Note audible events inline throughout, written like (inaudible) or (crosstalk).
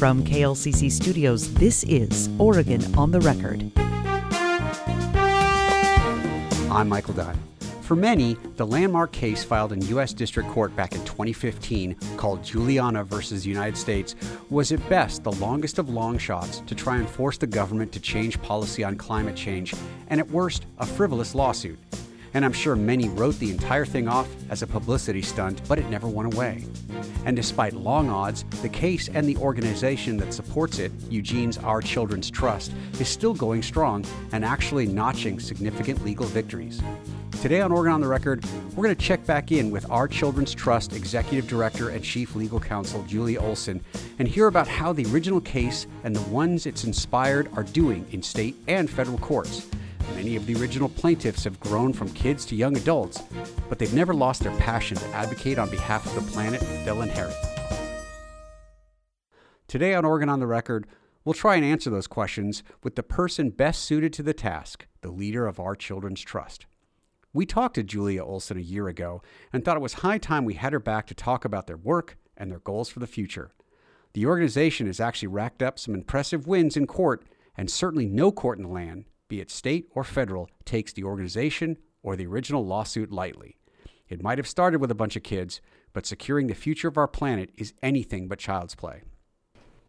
From KLCC Studios, this is Oregon on the Record. I'm Michael Dunn. For many, the landmark case filed in U.S. District Court back in 2015, called Juliana versus United States, was at best the longest of long shots to try and force the government to change policy on climate change, and at worst, a frivolous lawsuit and I'm sure many wrote the entire thing off as a publicity stunt, but it never went away. And despite long odds, the case and the organization that supports it, Eugene's Our Children's Trust, is still going strong and actually notching significant legal victories. Today on Oregon on the Record, we're going to check back in with Our Children's Trust Executive Director and Chief Legal Counsel Julie Olson and hear about how the original case and the ones it's inspired are doing in state and federal courts. Many of the original plaintiffs have grown from kids to young adults, but they've never lost their passion to advocate on behalf of the planet they'll inherit. Today on Oregon on the Record, we'll try and answer those questions with the person best suited to the task, the leader of our Children's Trust. We talked to Julia Olson a year ago and thought it was high time we had her back to talk about their work and their goals for the future. The organization has actually racked up some impressive wins in court, and certainly no court in the land be it state or federal, takes the organization or the original lawsuit lightly. It might have started with a bunch of kids, but securing the future of our planet is anything but child's play.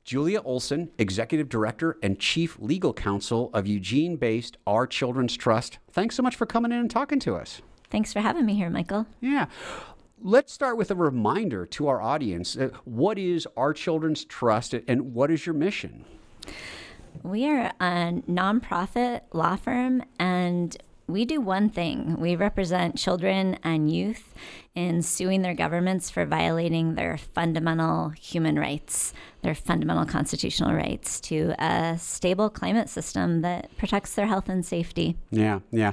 Julia Olson, Executive Director and Chief Legal Counsel of Eugene based Our Children's Trust, thanks so much for coming in and talking to us. Thanks for having me here, Michael. Yeah. Let's start with a reminder to our audience. Uh, what is Our Children's Trust and what is your mission? We are a nonprofit law firm and we do one thing we represent children and youth in suing their governments for violating their fundamental human rights, their fundamental constitutional rights to a stable climate system that protects their health and safety. Yeah, yeah.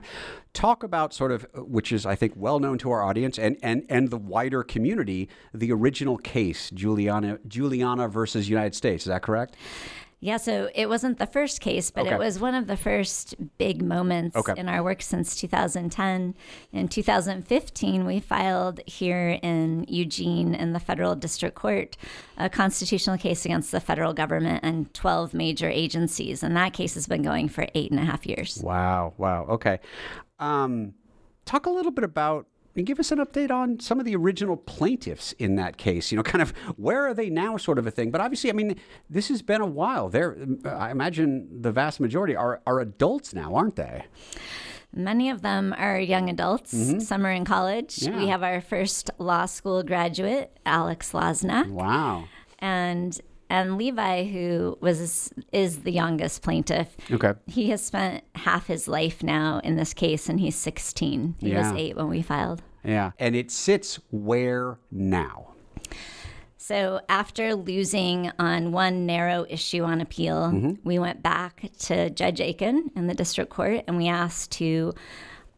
Talk about sort of, uh, which is, I think, well known to our audience and, and, and the wider community, the original case, Juliana, Juliana versus United States. Is that correct? Yeah, so it wasn't the first case, but okay. it was one of the first big moments okay. in our work since 2010. In 2015, we filed here in Eugene in the federal district court a constitutional case against the federal government and 12 major agencies. And that case has been going for eight and a half years. Wow, wow. Okay. Um, talk a little bit about and give us an update on some of the original plaintiffs in that case. You know, (laughs) kind of where are they now, sort of a thing. But obviously, I mean, this has been a while. They're, I imagine, the vast majority are are adults now, aren't they? Many of them are young adults. Mm-hmm. Some are in college. Yeah. We have our first law school graduate, Alex Loznak. Wow. And and Levi, who was is the youngest plaintiff, okay, he has spent half his life now in this case, and he's 16. He yeah. was eight when we filed. Yeah, and it sits where now? So after losing on one narrow issue on appeal, mm-hmm. we went back to Judge Aiken in the district court, and we asked to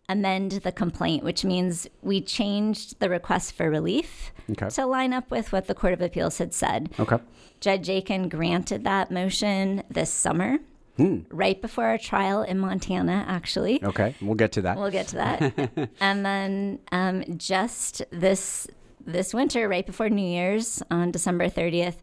amend the complaint, which means we changed the request for relief okay. to line up with what the Court of Appeals had said. Okay. Judge Aiken granted that motion this summer. Hmm. Right before our trial in Montana, actually. Okay, we'll get to that. We'll get to that. (laughs) and then um, just this this winter, right before New Year's, on December 30th,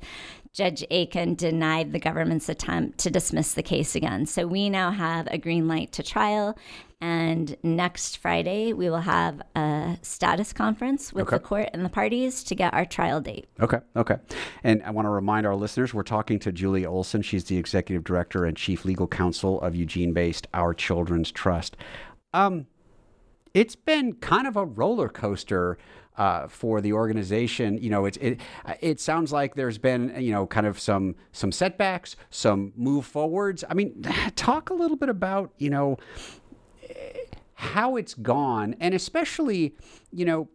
Judge Aiken denied the government's attempt to dismiss the case again. So we now have a green light to trial, and next Friday, we will have a status conference with okay. the court and the parties to get our trial date. Okay, okay. And I want to remind our listeners we're talking to Julia Olson. She's the executive director and chief legal counsel of Eugene based Our Children's Trust. Um, it's been kind of a roller coaster uh, for the organization. You know, it, it it sounds like there's been you know kind of some some setbacks, some move forwards. I mean, (sighs) talk a little bit about you know how it's gone, and especially, you know,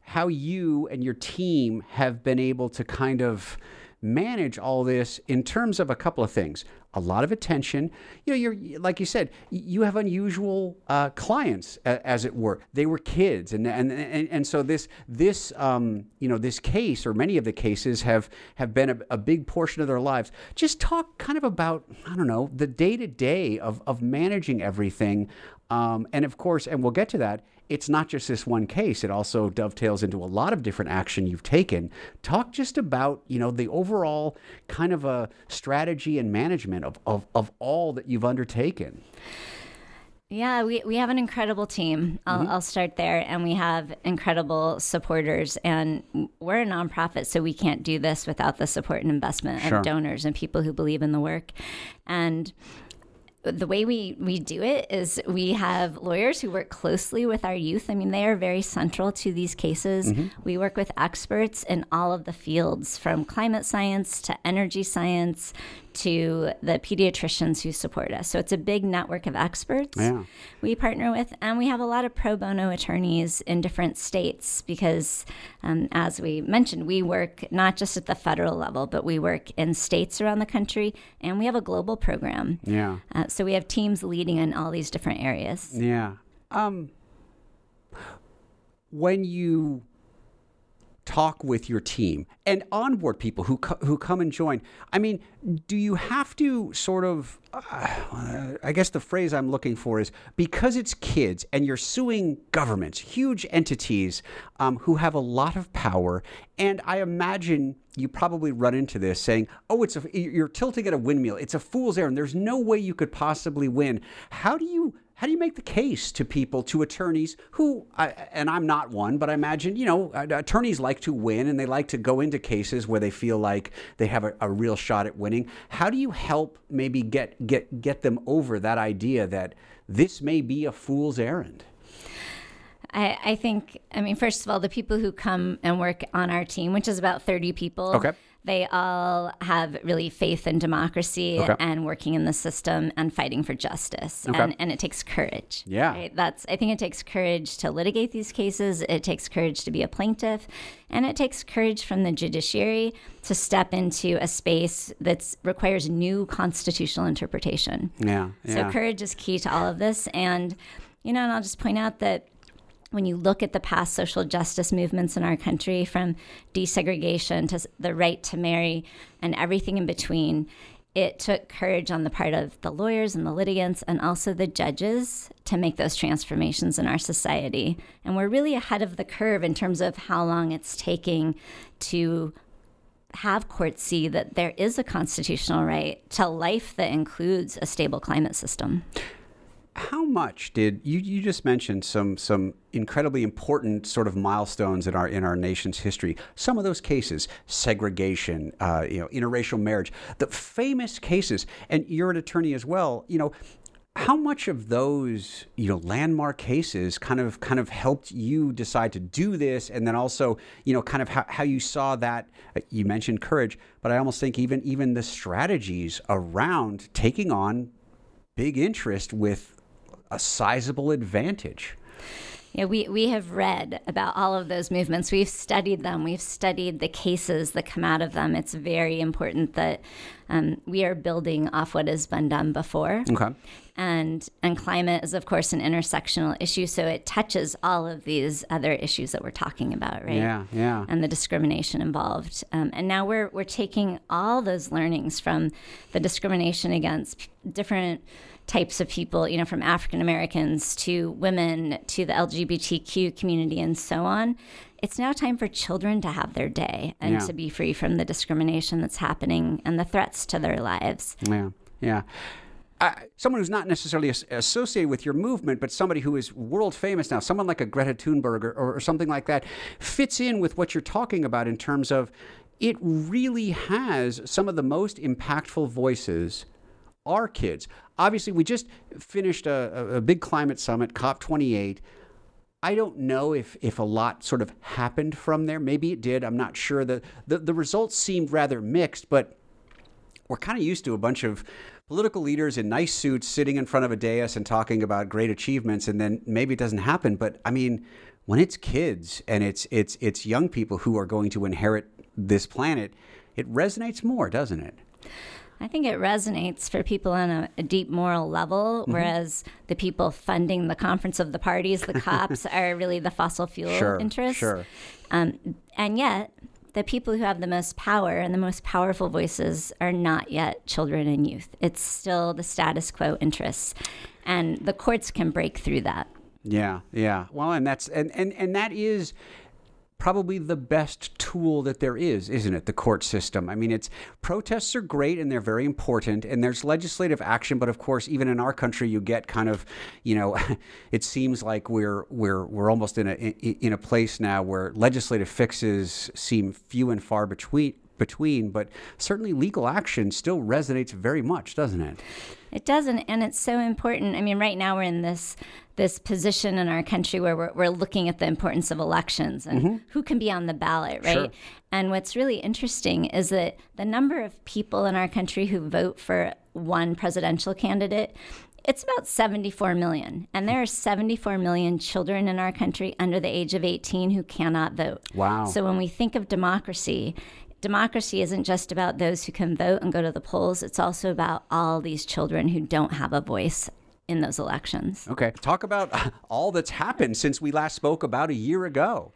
how you and your team have been able to kind of manage all this in terms of a couple of things. A lot of attention. You know, you're like you said, you have unusual uh, clients, as it were. They were kids, and and and, and so this this um, you know this case or many of the cases have have been a, a big portion of their lives. Just talk kind of about I don't know the day to day of of managing everything, um, and of course, and we'll get to that it's not just this one case. It also dovetails into a lot of different action you've taken. Talk just about, you know, the overall kind of a strategy and management of, of, of all that you've undertaken. Yeah, we, we have an incredible team. I'll, mm-hmm. I'll start there. And we have incredible supporters. And we're a nonprofit, so we can't do this without the support and investment sure. of donors and people who believe in the work. And the way we, we do it is we have lawyers who work closely with our youth. I mean, they are very central to these cases. Mm-hmm. We work with experts in all of the fields from climate science to energy science to the pediatricians who support us. So it's a big network of experts yeah. we partner with. And we have a lot of pro bono attorneys in different states because, um, as we mentioned, we work not just at the federal level, but we work in states around the country and we have a global program. Yeah. Uh, so we have teams leading in all these different areas. Yeah. Um, when you talk with your team and onboard people who co- who come and join. I mean, do you have to sort of uh, I guess the phrase I'm looking for is because it's kids and you're suing governments, huge entities um, who have a lot of power, and I imagine you probably run into this saying, "Oh, it's a you're tilting at a windmill. It's a fool's errand. There's no way you could possibly win." How do you how do you make the case to people, to attorneys who, and I'm not one, but I imagine, you know, attorneys like to win and they like to go into cases where they feel like they have a, a real shot at winning. How do you help maybe get, get, get them over that idea that this may be a fool's errand? I, I think, I mean, first of all, the people who come and work on our team, which is about 30 people. Okay they all have really faith in democracy okay. and working in the system and fighting for justice. Okay. And, and it takes courage. Yeah. Right? That's I think it takes courage to litigate these cases. It takes courage to be a plaintiff. And it takes courage from the judiciary to step into a space that requires new constitutional interpretation. Yeah, yeah. So courage is key to all of this. And, you know, and I'll just point out that when you look at the past social justice movements in our country, from desegregation to the right to marry and everything in between, it took courage on the part of the lawyers and the litigants and also the judges to make those transformations in our society. And we're really ahead of the curve in terms of how long it's taking to have courts see that there is a constitutional right to life that includes a stable climate system how much did you you just mentioned some some incredibly important sort of milestones in our in our nation's history. Some of those cases segregation uh, you know interracial marriage the famous cases and you're an attorney as well you know how much of those you know landmark cases kind of kind of helped you decide to do this? And then also you know kind of how, how you saw that uh, you mentioned courage but i almost think even even the strategies around taking on big interest with a sizable advantage. Yeah, we, we have read about all of those movements. We've studied them. We've studied the cases that come out of them. It's very important that um, we are building off what has been done before. Okay. And and climate is of course an intersectional issue, so it touches all of these other issues that we're talking about, right? Yeah, yeah. And the discrimination involved. Um, and now we're we're taking all those learnings from the discrimination against different types of people, you know, from African Americans to women to the LGBTQ community and so on. It's now time for children to have their day and yeah. to be free from the discrimination that's happening and the threats to their lives. Yeah, yeah. Uh, someone who's not necessarily as- associated with your movement, but somebody who is world famous now, someone like a Greta Thunberg or, or something like that, fits in with what you're talking about in terms of it really has some of the most impactful voices our kids. Obviously, we just finished a, a big climate summit, COP28. I don't know if, if a lot sort of happened from there. Maybe it did. I'm not sure. The, the, the results seemed rather mixed, but we're kind of used to a bunch of political leaders in nice suits sitting in front of a dais and talking about great achievements, and then maybe it doesn't happen. But I mean, when it's kids and it's it's it's young people who are going to inherit this planet, it resonates more, doesn't it? I think it resonates for people on a, a deep moral level, Mm-hmm. whereas the people funding the conference of the parties, the cops, (laughs) are really the fossil fuel Sure, interests. sure. Um, and yet, the people who have the most power and the most powerful voices are not yet children and youth. It's still the status quo interests. And the courts can break through that. Yeah, yeah. Well, and that's and and and that is probably the best tool that there is, isn't it? The court system. I mean, it's protests are great and they're very important and there's legislative action, but of course, even in our country you get kind of, you know, (laughs) it seems like we're we're we're almost in a in, in a place now where legislative fixes seem few and far between between, but certainly legal action still resonates very much, doesn't it? It doesn't, and it's so important. I mean, right now we're in this this position in our country where we're, we're looking at the importance of elections and mm-hmm. who can be on the ballot, right? Sure. And what's really interesting is that the number of people in our country who vote for one presidential candidate. It's about 74 million. And there are 74 million children in our country under the age of 18 who cannot vote. Wow. So when we think of democracy, democracy isn't just about those who can vote and go to the polls, it's also about all these children who don't have a voice in those elections. Okay. Talk about (laughs) all that's happened since we last spoke about a year ago.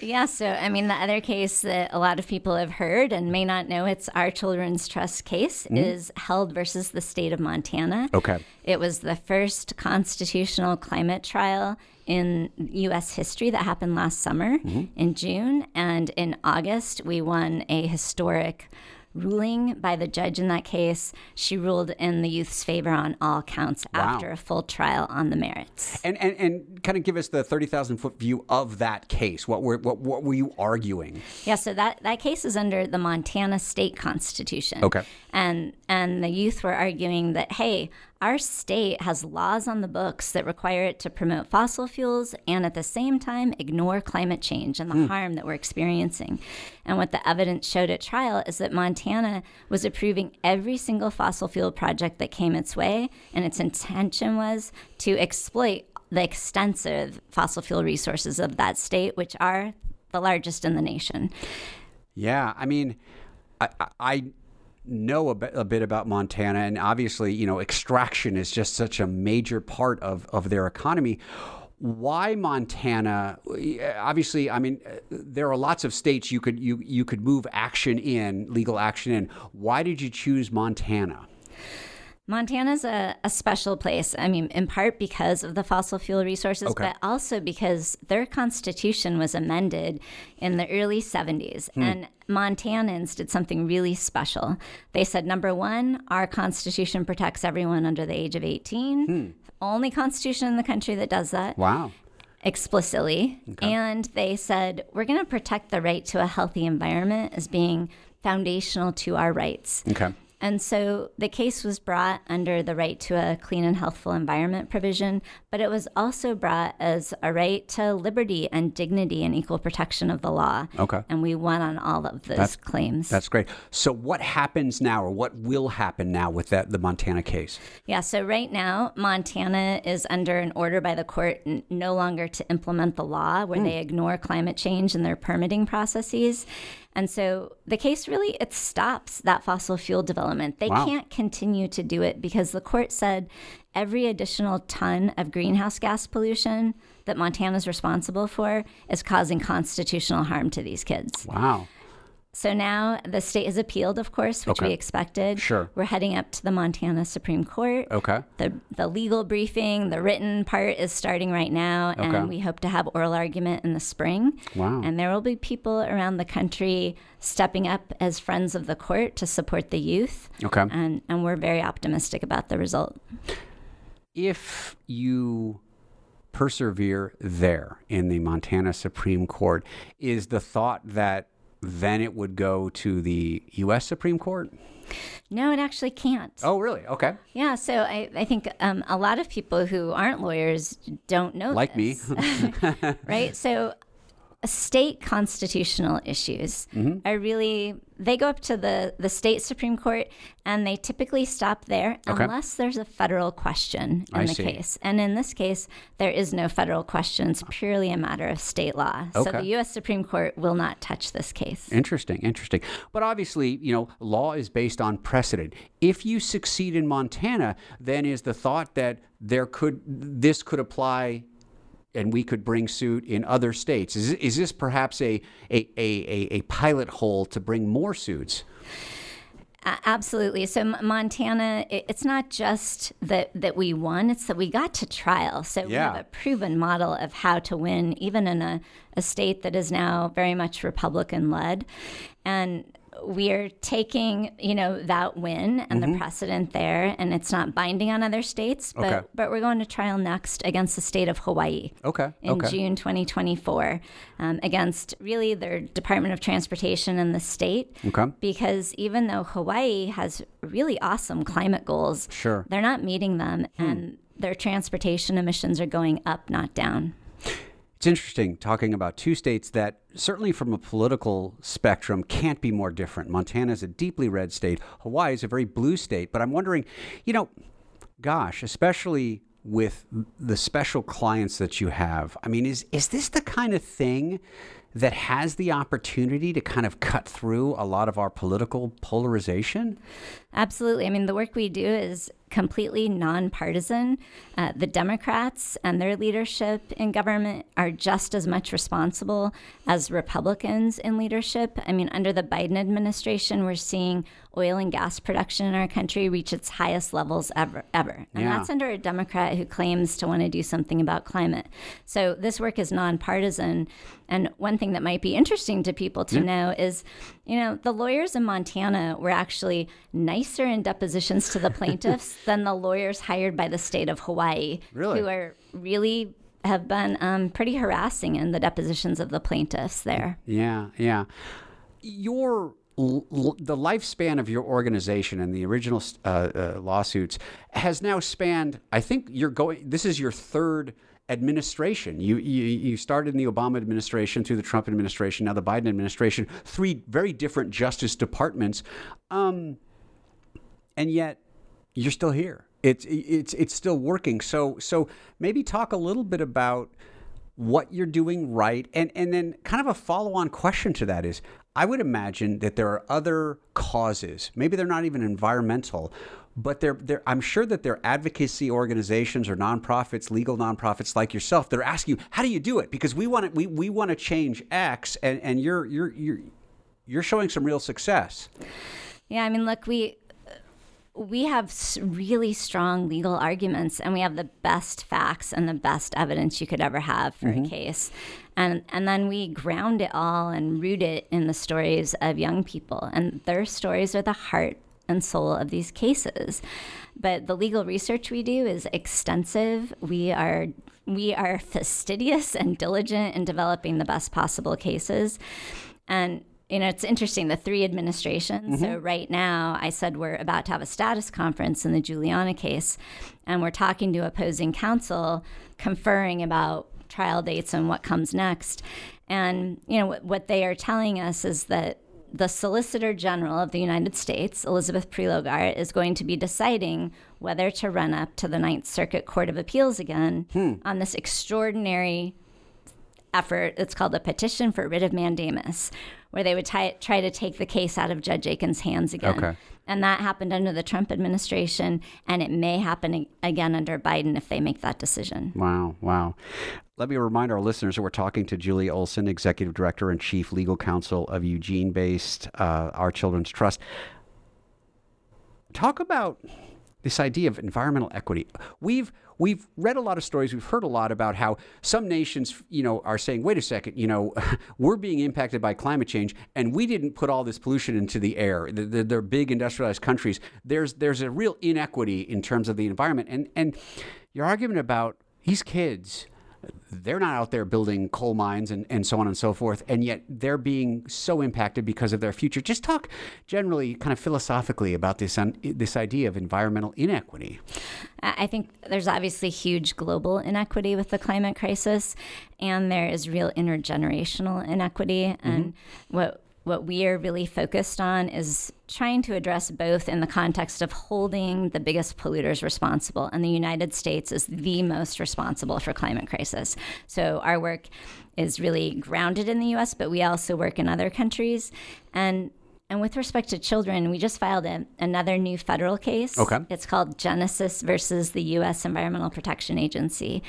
Yeah, so I mean, the other case that a lot of people have heard and may not know, it's our Children's Trust case, mm-hmm. is Held versus the state of Montana. Okay. It was the first constitutional climate trial in U.S. history that happened last summer mm-hmm. in June. And in August, we won a historic ruling by the judge in that case. She ruled in the youth's favor on all counts after a full trial on the merits. And, and, and kind of give us the 30,000 foot view of that case. What were, what, what were you arguing? Yeah, so that, that case is under the Montana state constitution. Okay. And and the youth were arguing that hey, our state has laws on the books that require it to promote fossil fuels and at the same time ignore climate change and the hmm. harm that we're experiencing. And what the evidence showed at trial is that Montana was approving every single fossil fuel project that came its way and its intention was to exploit the extensive fossil fuel resources of that state which are the largest in the nation. Yeah, I mean, I, I- I know a bit, a bit about Montana, and obviously, you know, extraction is just such a major part of, of their economy. Why Montana? Obviously, I mean, uh, there are lots of states you could you you could move action in, legal action in. Why did you choose Montana? Montana's a, a special place. I mean, in part because of the fossil fuel resources, Okay. but also because their constitution was amended in the early 70s. Hmm. And Montanans did something really special. They said, number one, our constitution protects everyone under the age of 18. Hmm. Only constitution in the country that does that Wow. explicitly. And they said, we're going to protect the right to a healthy environment as being foundational to our rights. Okay. And so the case was brought under the right to a clean and healthful environment provision, but it was also brought as a right to liberty and dignity and equal protection of the law. Okay. And we won on all of those claims. That's great. So, what happens now, or what will happen now with that the Montana case? Yeah, so right now, Montana is under an order by the court n- no longer to implement the law where hmm. they ignore climate change in their permitting processes. And so the case really it stops that fossil fuel development. They Wow. can't continue to do it because the court said every additional ton of greenhouse gas pollution that Montana's responsible for is causing constitutional harm to these kids. Wow. So now the state has appealed, of course, which Okay. we expected. Sure. We're heading up to the Montana Supreme Court. Okay. The, the legal briefing, the written part is starting right now, Okay. and we hope to have oral argument in the spring. Wow. And there will be people around the country stepping up as friends of the court to support the youth. Okay. And, and we're very optimistic about the result. if you persevere there in the Montana Supreme Court, is the thought that then it would go to the U.S. Supreme Court? No, it actually can't. Oh, really? Okay. Yeah, so I, I think um, a lot of people who aren't lawyers don't know Like me. (laughs) right? So state constitutional issues Mm-hmm. are really they go up to the the state supreme court and they typically stop there Okay. unless there's a federal question in I the see. case and in this case there is no federal question it's purely a matter of state law so the US Supreme Court will not touch this case Interesting, interesting. But obviously, you know, law is based on precedent. If you succeed in Montana, then is the thought that there could this could apply and we could bring suit in other states. Is, is this perhaps a, a, a, a, pilot hole to bring more suits? Absolutely. So Montana, it's not just that that we won; it's that we got to trial. So we have a proven model of how to win, even in a, a state that is now very much Republican led, and we are taking you know that win and the precedent there, and it's not binding on other states, but Okay. but we're going to trial next against the state of Hawaii Okay. in okay. June 2024 um, against really their Department of Transportation and the state. Okay. Because even though Hawaii has really awesome climate goals, Sure. they're not meeting them Hmm. and their transportation emissions are going up, not down. It's interesting talking about two states that, certainly from a political spectrum, can't be more different. Montana is a deeply red state, Hawaii is a very blue state. But I'm wondering, you know, gosh, especially with the special clients that you have, I mean, is, is this the kind of thing that has the opportunity to kind of cut through a lot of our political polarization? Absolutely. I mean, the work we do is completely nonpartisan. Uh, the Democrats and their leadership in government are just as much responsible as Republicans in leadership. I mean, under the Biden administration, we're seeing oil and gas production in our country reach its highest levels ever. ever. And Yeah. that's under a Democrat who claims to want to do something about climate. So this work is nonpartisan. And one thing that might be interesting to people to know is, you know, the lawyers in Montana were actually nicer in depositions to the (laughs) plaintiffs than the lawyers hired by the state of Hawaii, Really? who are really have been um, pretty harassing in the depositions of the plaintiffs there. Yeah, yeah. Your l- the lifespan of your organization and the original uh, uh, lawsuits has now spanned. I think you're going. This is your third administration. You, you you started in the Obama administration through the Trump administration, now the Biden administration. Three very different Justice departments, um, and yet you're still here. It's it's it's still working. So so maybe talk a little bit about what you're doing right and and then kind of a follow-on question to that is I would imagine that there are other causes. Maybe they're not even environmental, but they're, they're I'm sure that there are advocacy organizations or nonprofits, legal nonprofits like yourself, they're asking you, how do you do it? Because we want to we, we want to change X and, and you're you're you're you're showing some real success. Yeah, I mean, look, we we have really strong legal arguments, and we have the best facts and the best evidence you could ever have for a mm-hmm. case, and and then we ground it all and root it in the stories of young people, and their stories are the heart and soul of these cases. But the legal research we do is extensive. We are we are fastidious and diligent in developing the best possible cases, and you know, it's interesting, the three administrations. So, mm-hmm. right now, I said we're about to have a status conference in the Juliana case, and we're talking to opposing counsel, conferring about trial dates and what comes next. And, you know, what, what they are telling us is that the Solicitor General of the United States, Elizabeth Prelogar, is going to be deciding whether to run up to the Ninth Circuit Court of Appeals again hmm. on this extraordinary effort. It's called a petition for writ of mandamus, where they would try, try to take the case out of Judge Aiken's hands again. Okay. And that happened under the Trump administration, and it may happen again under Biden if they make that decision. Wow, wow. Let me remind our listeners that we're talking to Julie Olson, Executive Director and Chief Legal Counsel of Eugene based uh, Our Children's Trust. Talk about this idea of environmental equity. We've we've read a lot of stories, we've heard a lot about how some nations, you know, are saying, wait a second, you know, (laughs) we're being impacted by climate change and we didn't put all this pollution into the air. They're, they're big industrialized countries. There's there's a real inequity in terms of the environment. And and your argument about these kids they're not out there building coal mines and, and so on and so forth, and yet they're being so impacted because of their future. Just talk generally, kind of philosophically, about this um, this idea of environmental inequity. I think there's obviously huge global inequity with the climate crisis, and there is real intergenerational inequity. And mm-hmm. what what we are really focused on is trying to address both in the context of holding the biggest polluters responsible and the united states is the most responsible for climate crisis so our work is really grounded in the us but we also work in other countries and and with respect to children, we just filed a, another new federal case. Okay. It's called Genesis versus the U.S. Environmental Protection Agency.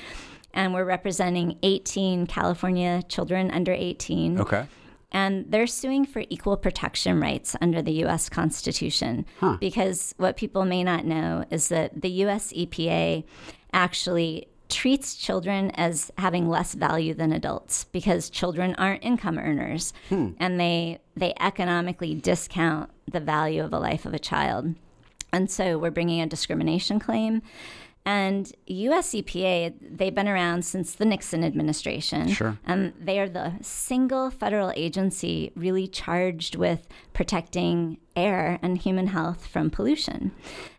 And we're representing 18 California children under 18. Okay and they're suing for equal protection rights under the US Constitution. Huh. Because what people may not know is that the US EPA actually treats children as having less value than adults because children aren't income earners hmm. and they they economically discount the value of a life of a child. And so we're bringing a discrimination claim and US EPA, they've been around since the Nixon administration. Sure. And they are the single federal agency really charged with protecting air and human health from pollution.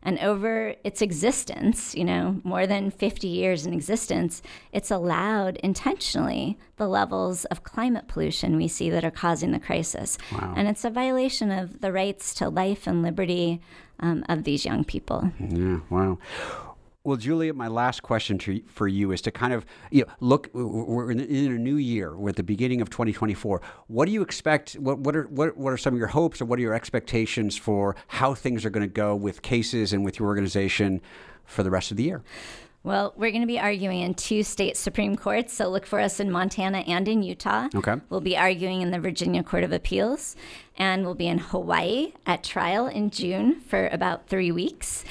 And over its existence, you know, more than 50 years in existence, it's allowed intentionally the levels of climate pollution we see that are causing the crisis. Wow. And it's a violation of the rights to life and liberty um, of these young people. Yeah, wow. Well, Julia, my last question to, for you is to kind of you know, look. We're in, in, a new year. We're at the beginning of 2024. What do you expect? What what are what, what are some of your hopes, or what are your expectations for how things are going to go with cases and with your organization for the rest of the year? Well, we're going to be arguing in two state Supreme Courts, so look for us in Montana and in Utah. Okay. We'll be arguing in the Virginia Court of Appeals, and we'll be in Hawaii at trial in June for about three weeks.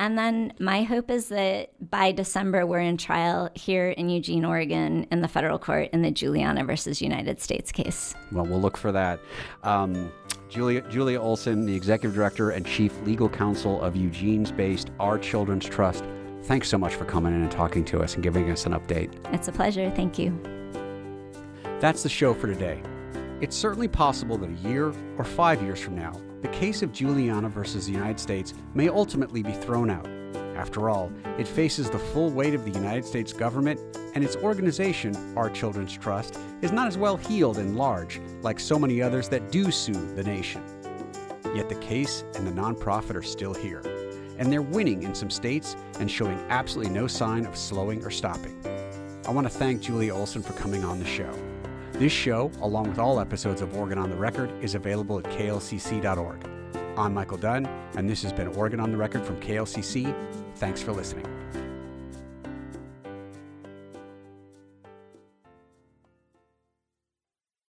And then my hope is that by December, we're in trial here in Eugene, Oregon, in the federal court in the Juliana versus United States case. Well, we'll look for that. Um, Julia, Julia Olson, the executive director and chief legal counsel of Eugene's based Our Children's Trust. Thanks so much for coming in and talking to us and giving us an update. It's a pleasure. Thank you. That's the show for today. It's certainly possible that a year or five years from now, the case of Juliana versus the United States may ultimately be thrown out. After all, it faces the full weight of the United States government, and its organization, Our Children's Trust, is not as well heeled and large like so many others that do sue the nation. Yet the case and the nonprofit are still here, and they're winning in some states and showing absolutely no sign of slowing or stopping. I want to thank Julia Olson for coming on the show. This show, along with all episodes of Oregon on the Record, is available at klcc.org. I'm Michael Dunn, and this has been Oregon on the Record from KLCC. Thanks for listening.